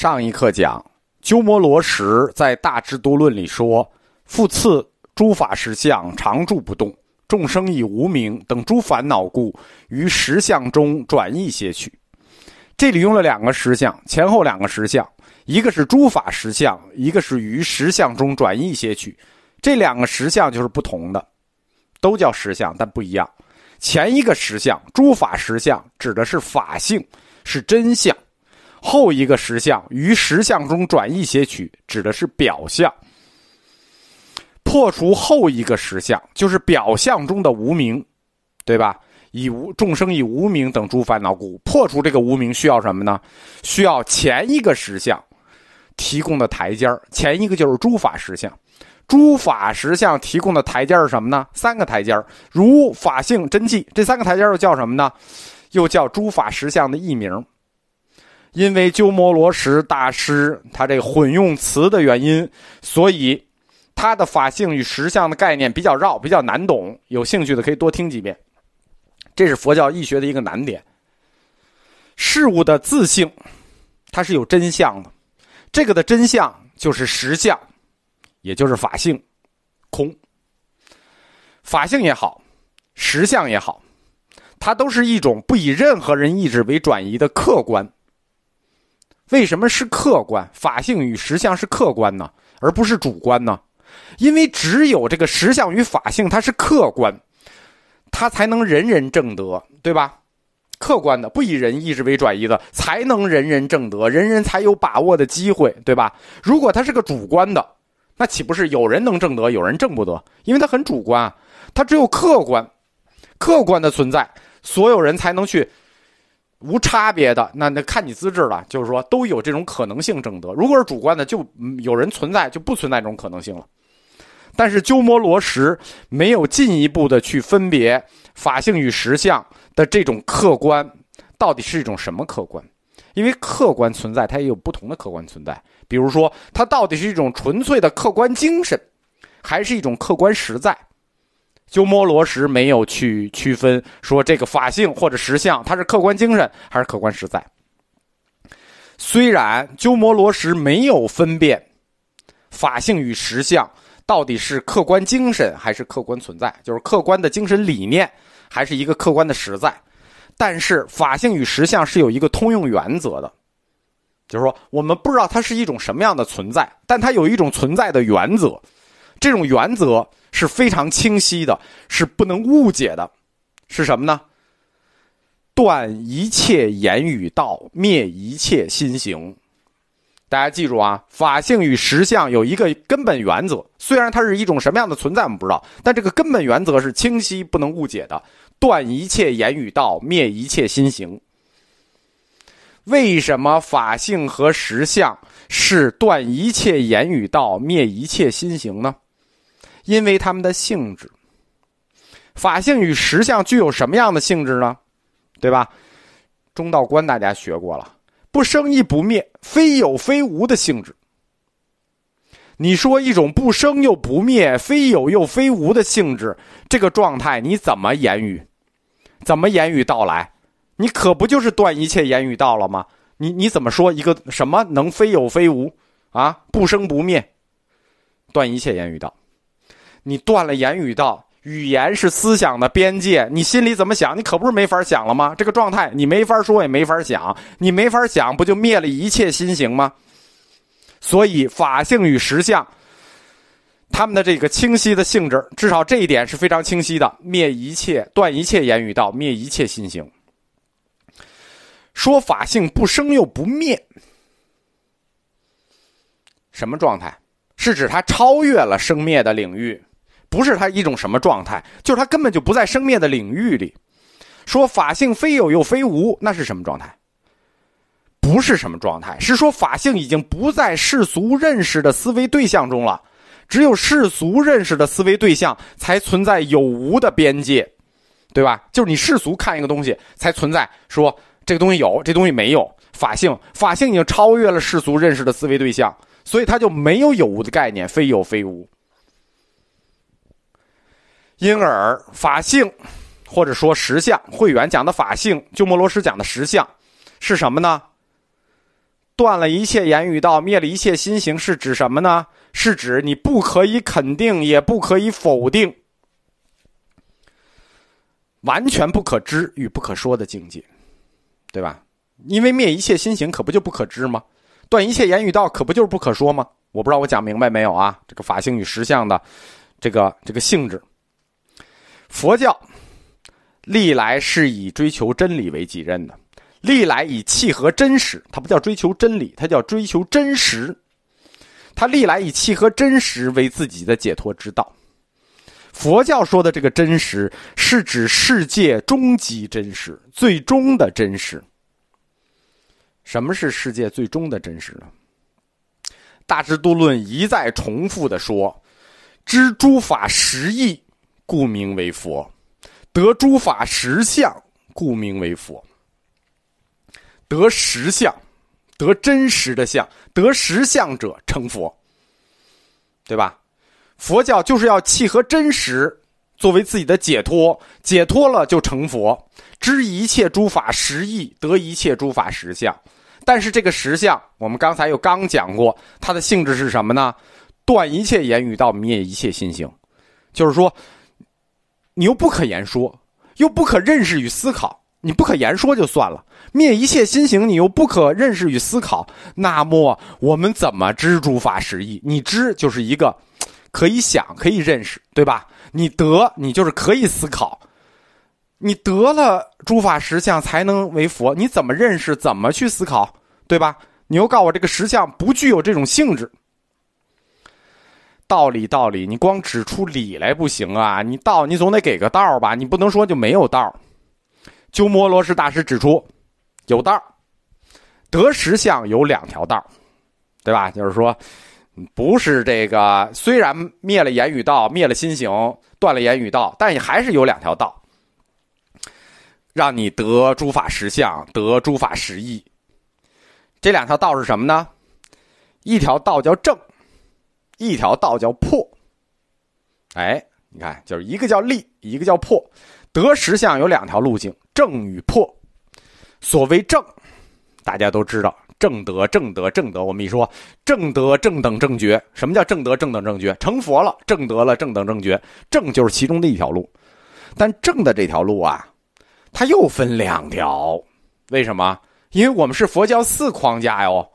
上一课讲，鸠摩罗什在《大智度论》里说：“复次，诸法实相常住不动，众生以无名等诸烦恼故，于实相中转易些去。”这里用了两个实相，前后两个实相，一个是诸法实相，一个是于实相中转易些去。这两个实相就是不同的，都叫实相，但不一样。前一个实相，诸法实相，指的是法性，是真相。后一个实相于实相中转易些取，指的是表象。破除后一个实相，就是表象中的无名，对吧？以无众生以无名等诸烦恼故，破除这个无名需要什么呢？需要前一个实相提供的台阶前一个就是诸法实相，诸法实相提供的台阶是什么呢？三个台阶如法性真迹。这三个台阶又叫什么呢？又叫诸法实相的译名。因为鸠摩罗什大师他这个混用词的原因，所以他的法性与实相的概念比较绕，比较难懂。有兴趣的可以多听几遍。这是佛教易学的一个难点。事物的自性，它是有真相的，这个的真相就是实相，也就是法性，空。法性也好，实相也好，它都是一种不以任何人意志为转移的客观。为什么是客观？法性与实相是客观呢，而不是主观呢？因为只有这个实相与法性它是客观，它才能人人正德，对吧？客观的，不以人意志为转移的，才能人人正德，人人才有把握的机会，对吧？如果它是个主观的，那岂不是有人能正德，有人正不得？因为它很主观啊，它只有客观，客观的存在，所有人才能去。无差别的，那那看你资质了，就是说都有这种可能性证得。如果是主观的，就有人存在，就不存在这种可能性了。但是鸠摩罗什没有进一步的去分别法性与实相的这种客观到底是一种什么客观，因为客观存在它也有不同的客观存在，比如说它到底是一种纯粹的客观精神，还是一种客观实在。鸠摩罗什没有去区分说这个法性或者实相，它是客观精神还是客观实在。虽然鸠摩罗什没有分辨法性与实相到底是客观精神还是客观存在，就是客观的精神理念还是一个客观的实在，但是法性与实相是有一个通用原则的，就是说我们不知道它是一种什么样的存在，但它有一种存在的原则，这种原则。是非常清晰的，是不能误解的，是什么呢？断一切言语道，灭一切心行。大家记住啊，法性与实相有一个根本原则，虽然它是一种什么样的存在，我们不知道，但这个根本原则是清晰不能误解的。断一切言语道，灭一切心行。为什么法性和实相是断一切言语道，灭一切心行呢？因为他们的性质，法性与实相具有什么样的性质呢？对吧？中道观大家学过了，不生亦不灭，非有非无的性质。你说一种不生又不灭，非有又非无的性质，这个状态你怎么言语？怎么言语道来？你可不就是断一切言语道了吗？你你怎么说一个什么能非有非无啊？不生不灭，断一切言语道。你断了言语道，语言是思想的边界，你心里怎么想，你可不是没法想了吗？这个状态你没法说，也没法想，你没法想，不就灭了一切心行吗？所以法性与实相，他们的这个清晰的性质，至少这一点是非常清晰的。灭一切，断一切言语道，灭一切心行。说法性不生又不灭，什么状态？是指它超越了生灭的领域。不是它一种什么状态，就是它根本就不在生灭的领域里。说法性非有又非无，那是什么状态？不是什么状态，是说法性已经不在世俗认识的思维对象中了。只有世俗认识的思维对象才存在有无的边界，对吧？就是你世俗看一个东西，才存在说这个东西有，这东西没有。法性，法性已经超越了世俗认识的思维对象，所以它就没有有无的概念，非有非无。因而法性，或者说实相，慧远讲的法性，鸠摩罗什讲的实相，是什么呢？断了一切言语道，灭了一切心行，是指什么呢？是指你不可以肯定，也不可以否定，完全不可知与不可说的境界，对吧？因为灭一切心行，可不就不可知吗？断一切言语道，可不就是不可说吗？我不知道我讲明白没有啊？这个法性与实相的这个这个性质，佛教历来是以追求真理为己任的。历来以契合真实，它不叫追求真理，它叫追求真实。它历来以契合真实为自己的解脱之道。佛教说的这个真实，是指世界终极真实、最终的真实。什么是世界最终的真实呢？《大智度论》一再重复的说：“知诸法实义，故名为佛；得诸法实相，故名为佛。”得实相，得真实的相，得实相者成佛，对吧？佛教就是要契合真实作为自己的解脱，解脱了就成佛，知一切诸法实义，得一切诸法实相。但是这个实相，我们刚才又刚讲过，它的性质是什么呢？断一切言语道，灭一切心行，就是说，你又不可言说，又不可认识与思考，你不可言说就算了。灭一切心行，你又不可认识与思考，那么我们怎么知诸法实义？你知就是一个可以想、可以认识，对吧？你得，你就是可以思考。你得了诸法实相，才能为佛。你怎么认识？怎么去思考？对吧？你又告诉我这个实相不具有这种性质。道理，道理，你光指出理来不行啊！你道，你总得给个道吧？你不能说就没有道。鸠摩罗什大师指出。有道得实相有两条道对吧？就是说，不是这个，虽然灭了言语道，灭了心行，断了言语道，但也还是有两条道，让你得诸法实相，得诸法实义。这两条道是什么呢？一条道叫正，一条道叫破。哎，你看，就是一个叫立，一个叫破。得实相有两条路径，正与破。所谓正，大家都知道，正德、正德、正德。我们一说正德、正等正觉，什么叫正德、正等正觉？成佛了，正德了，正等正觉，正就是其中的一条路。但正的这条路啊，它又分两条。为什么？因为我们是佛教四框架哟。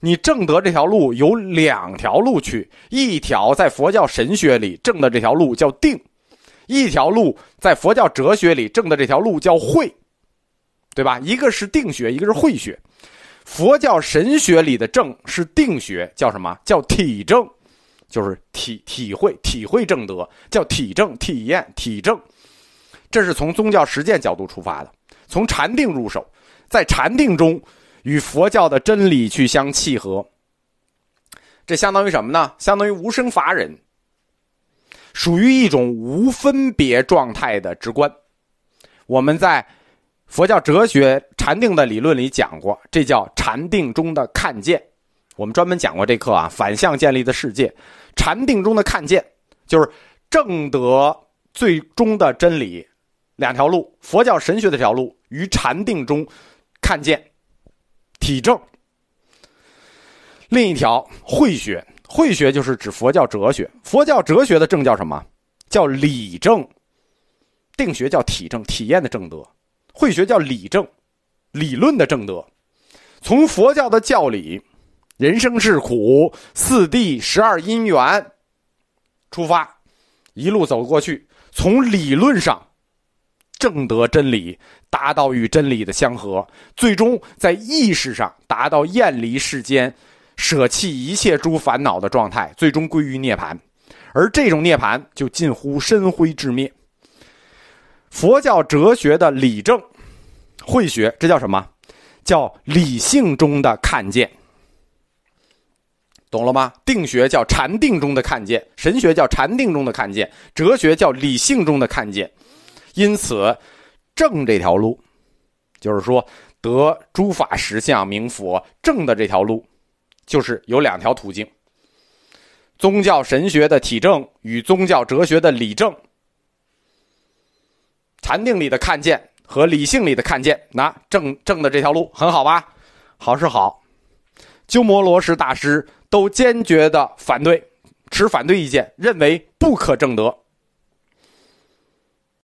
你正德这条路有两条路去，一条在佛教神学里正的这条路叫定，一条路在佛教哲学里正的这条路叫慧。对吧？一个是定学，一个是慧学。佛教神学里的正是定学，叫什么？叫体证，就是体体会体会正德，叫体证体验体证。这是从宗教实践角度出发的，从禅定入手，在禅定中与佛教的真理去相契合。这相当于什么呢？相当于无生法忍，属于一种无分别状态的直观。我们在。佛教哲学禅定的理论里讲过，这叫禅定中的看见。我们专门讲过这课啊，反向建立的世界，禅定中的看见就是正得最终的真理，两条路，佛教神学的条路与禅定中看见体证。另一条慧学，慧学就是指佛教哲学，佛教哲学的正叫什么？叫理正。定学叫体证，体验的正德。慧学叫理正，理论的正德。从佛教的教理，人生是苦，四谛十二因缘出发，一路走过去，从理论上正得真理，达到与真理的相合，最终在意识上达到厌离世间，舍弃一切诸烦恼的状态，最终归于涅槃。而这种涅槃就近乎深灰至灭。佛教哲学的理证，慧学，这叫什么？叫理性中的看见，懂了吗？定学叫禅定中的看见，神学叫禅定中的看见，哲学叫理性中的看见。因此，正这条路，就是说得诸法实相明佛正的这条路，就是有两条途径：宗教神学的体证与宗教哲学的理证。禅定里的看见和理性里的看见，那正正的这条路很好吧？好是好，鸠摩罗什大师都坚决的反对，持反对意见，认为不可正得。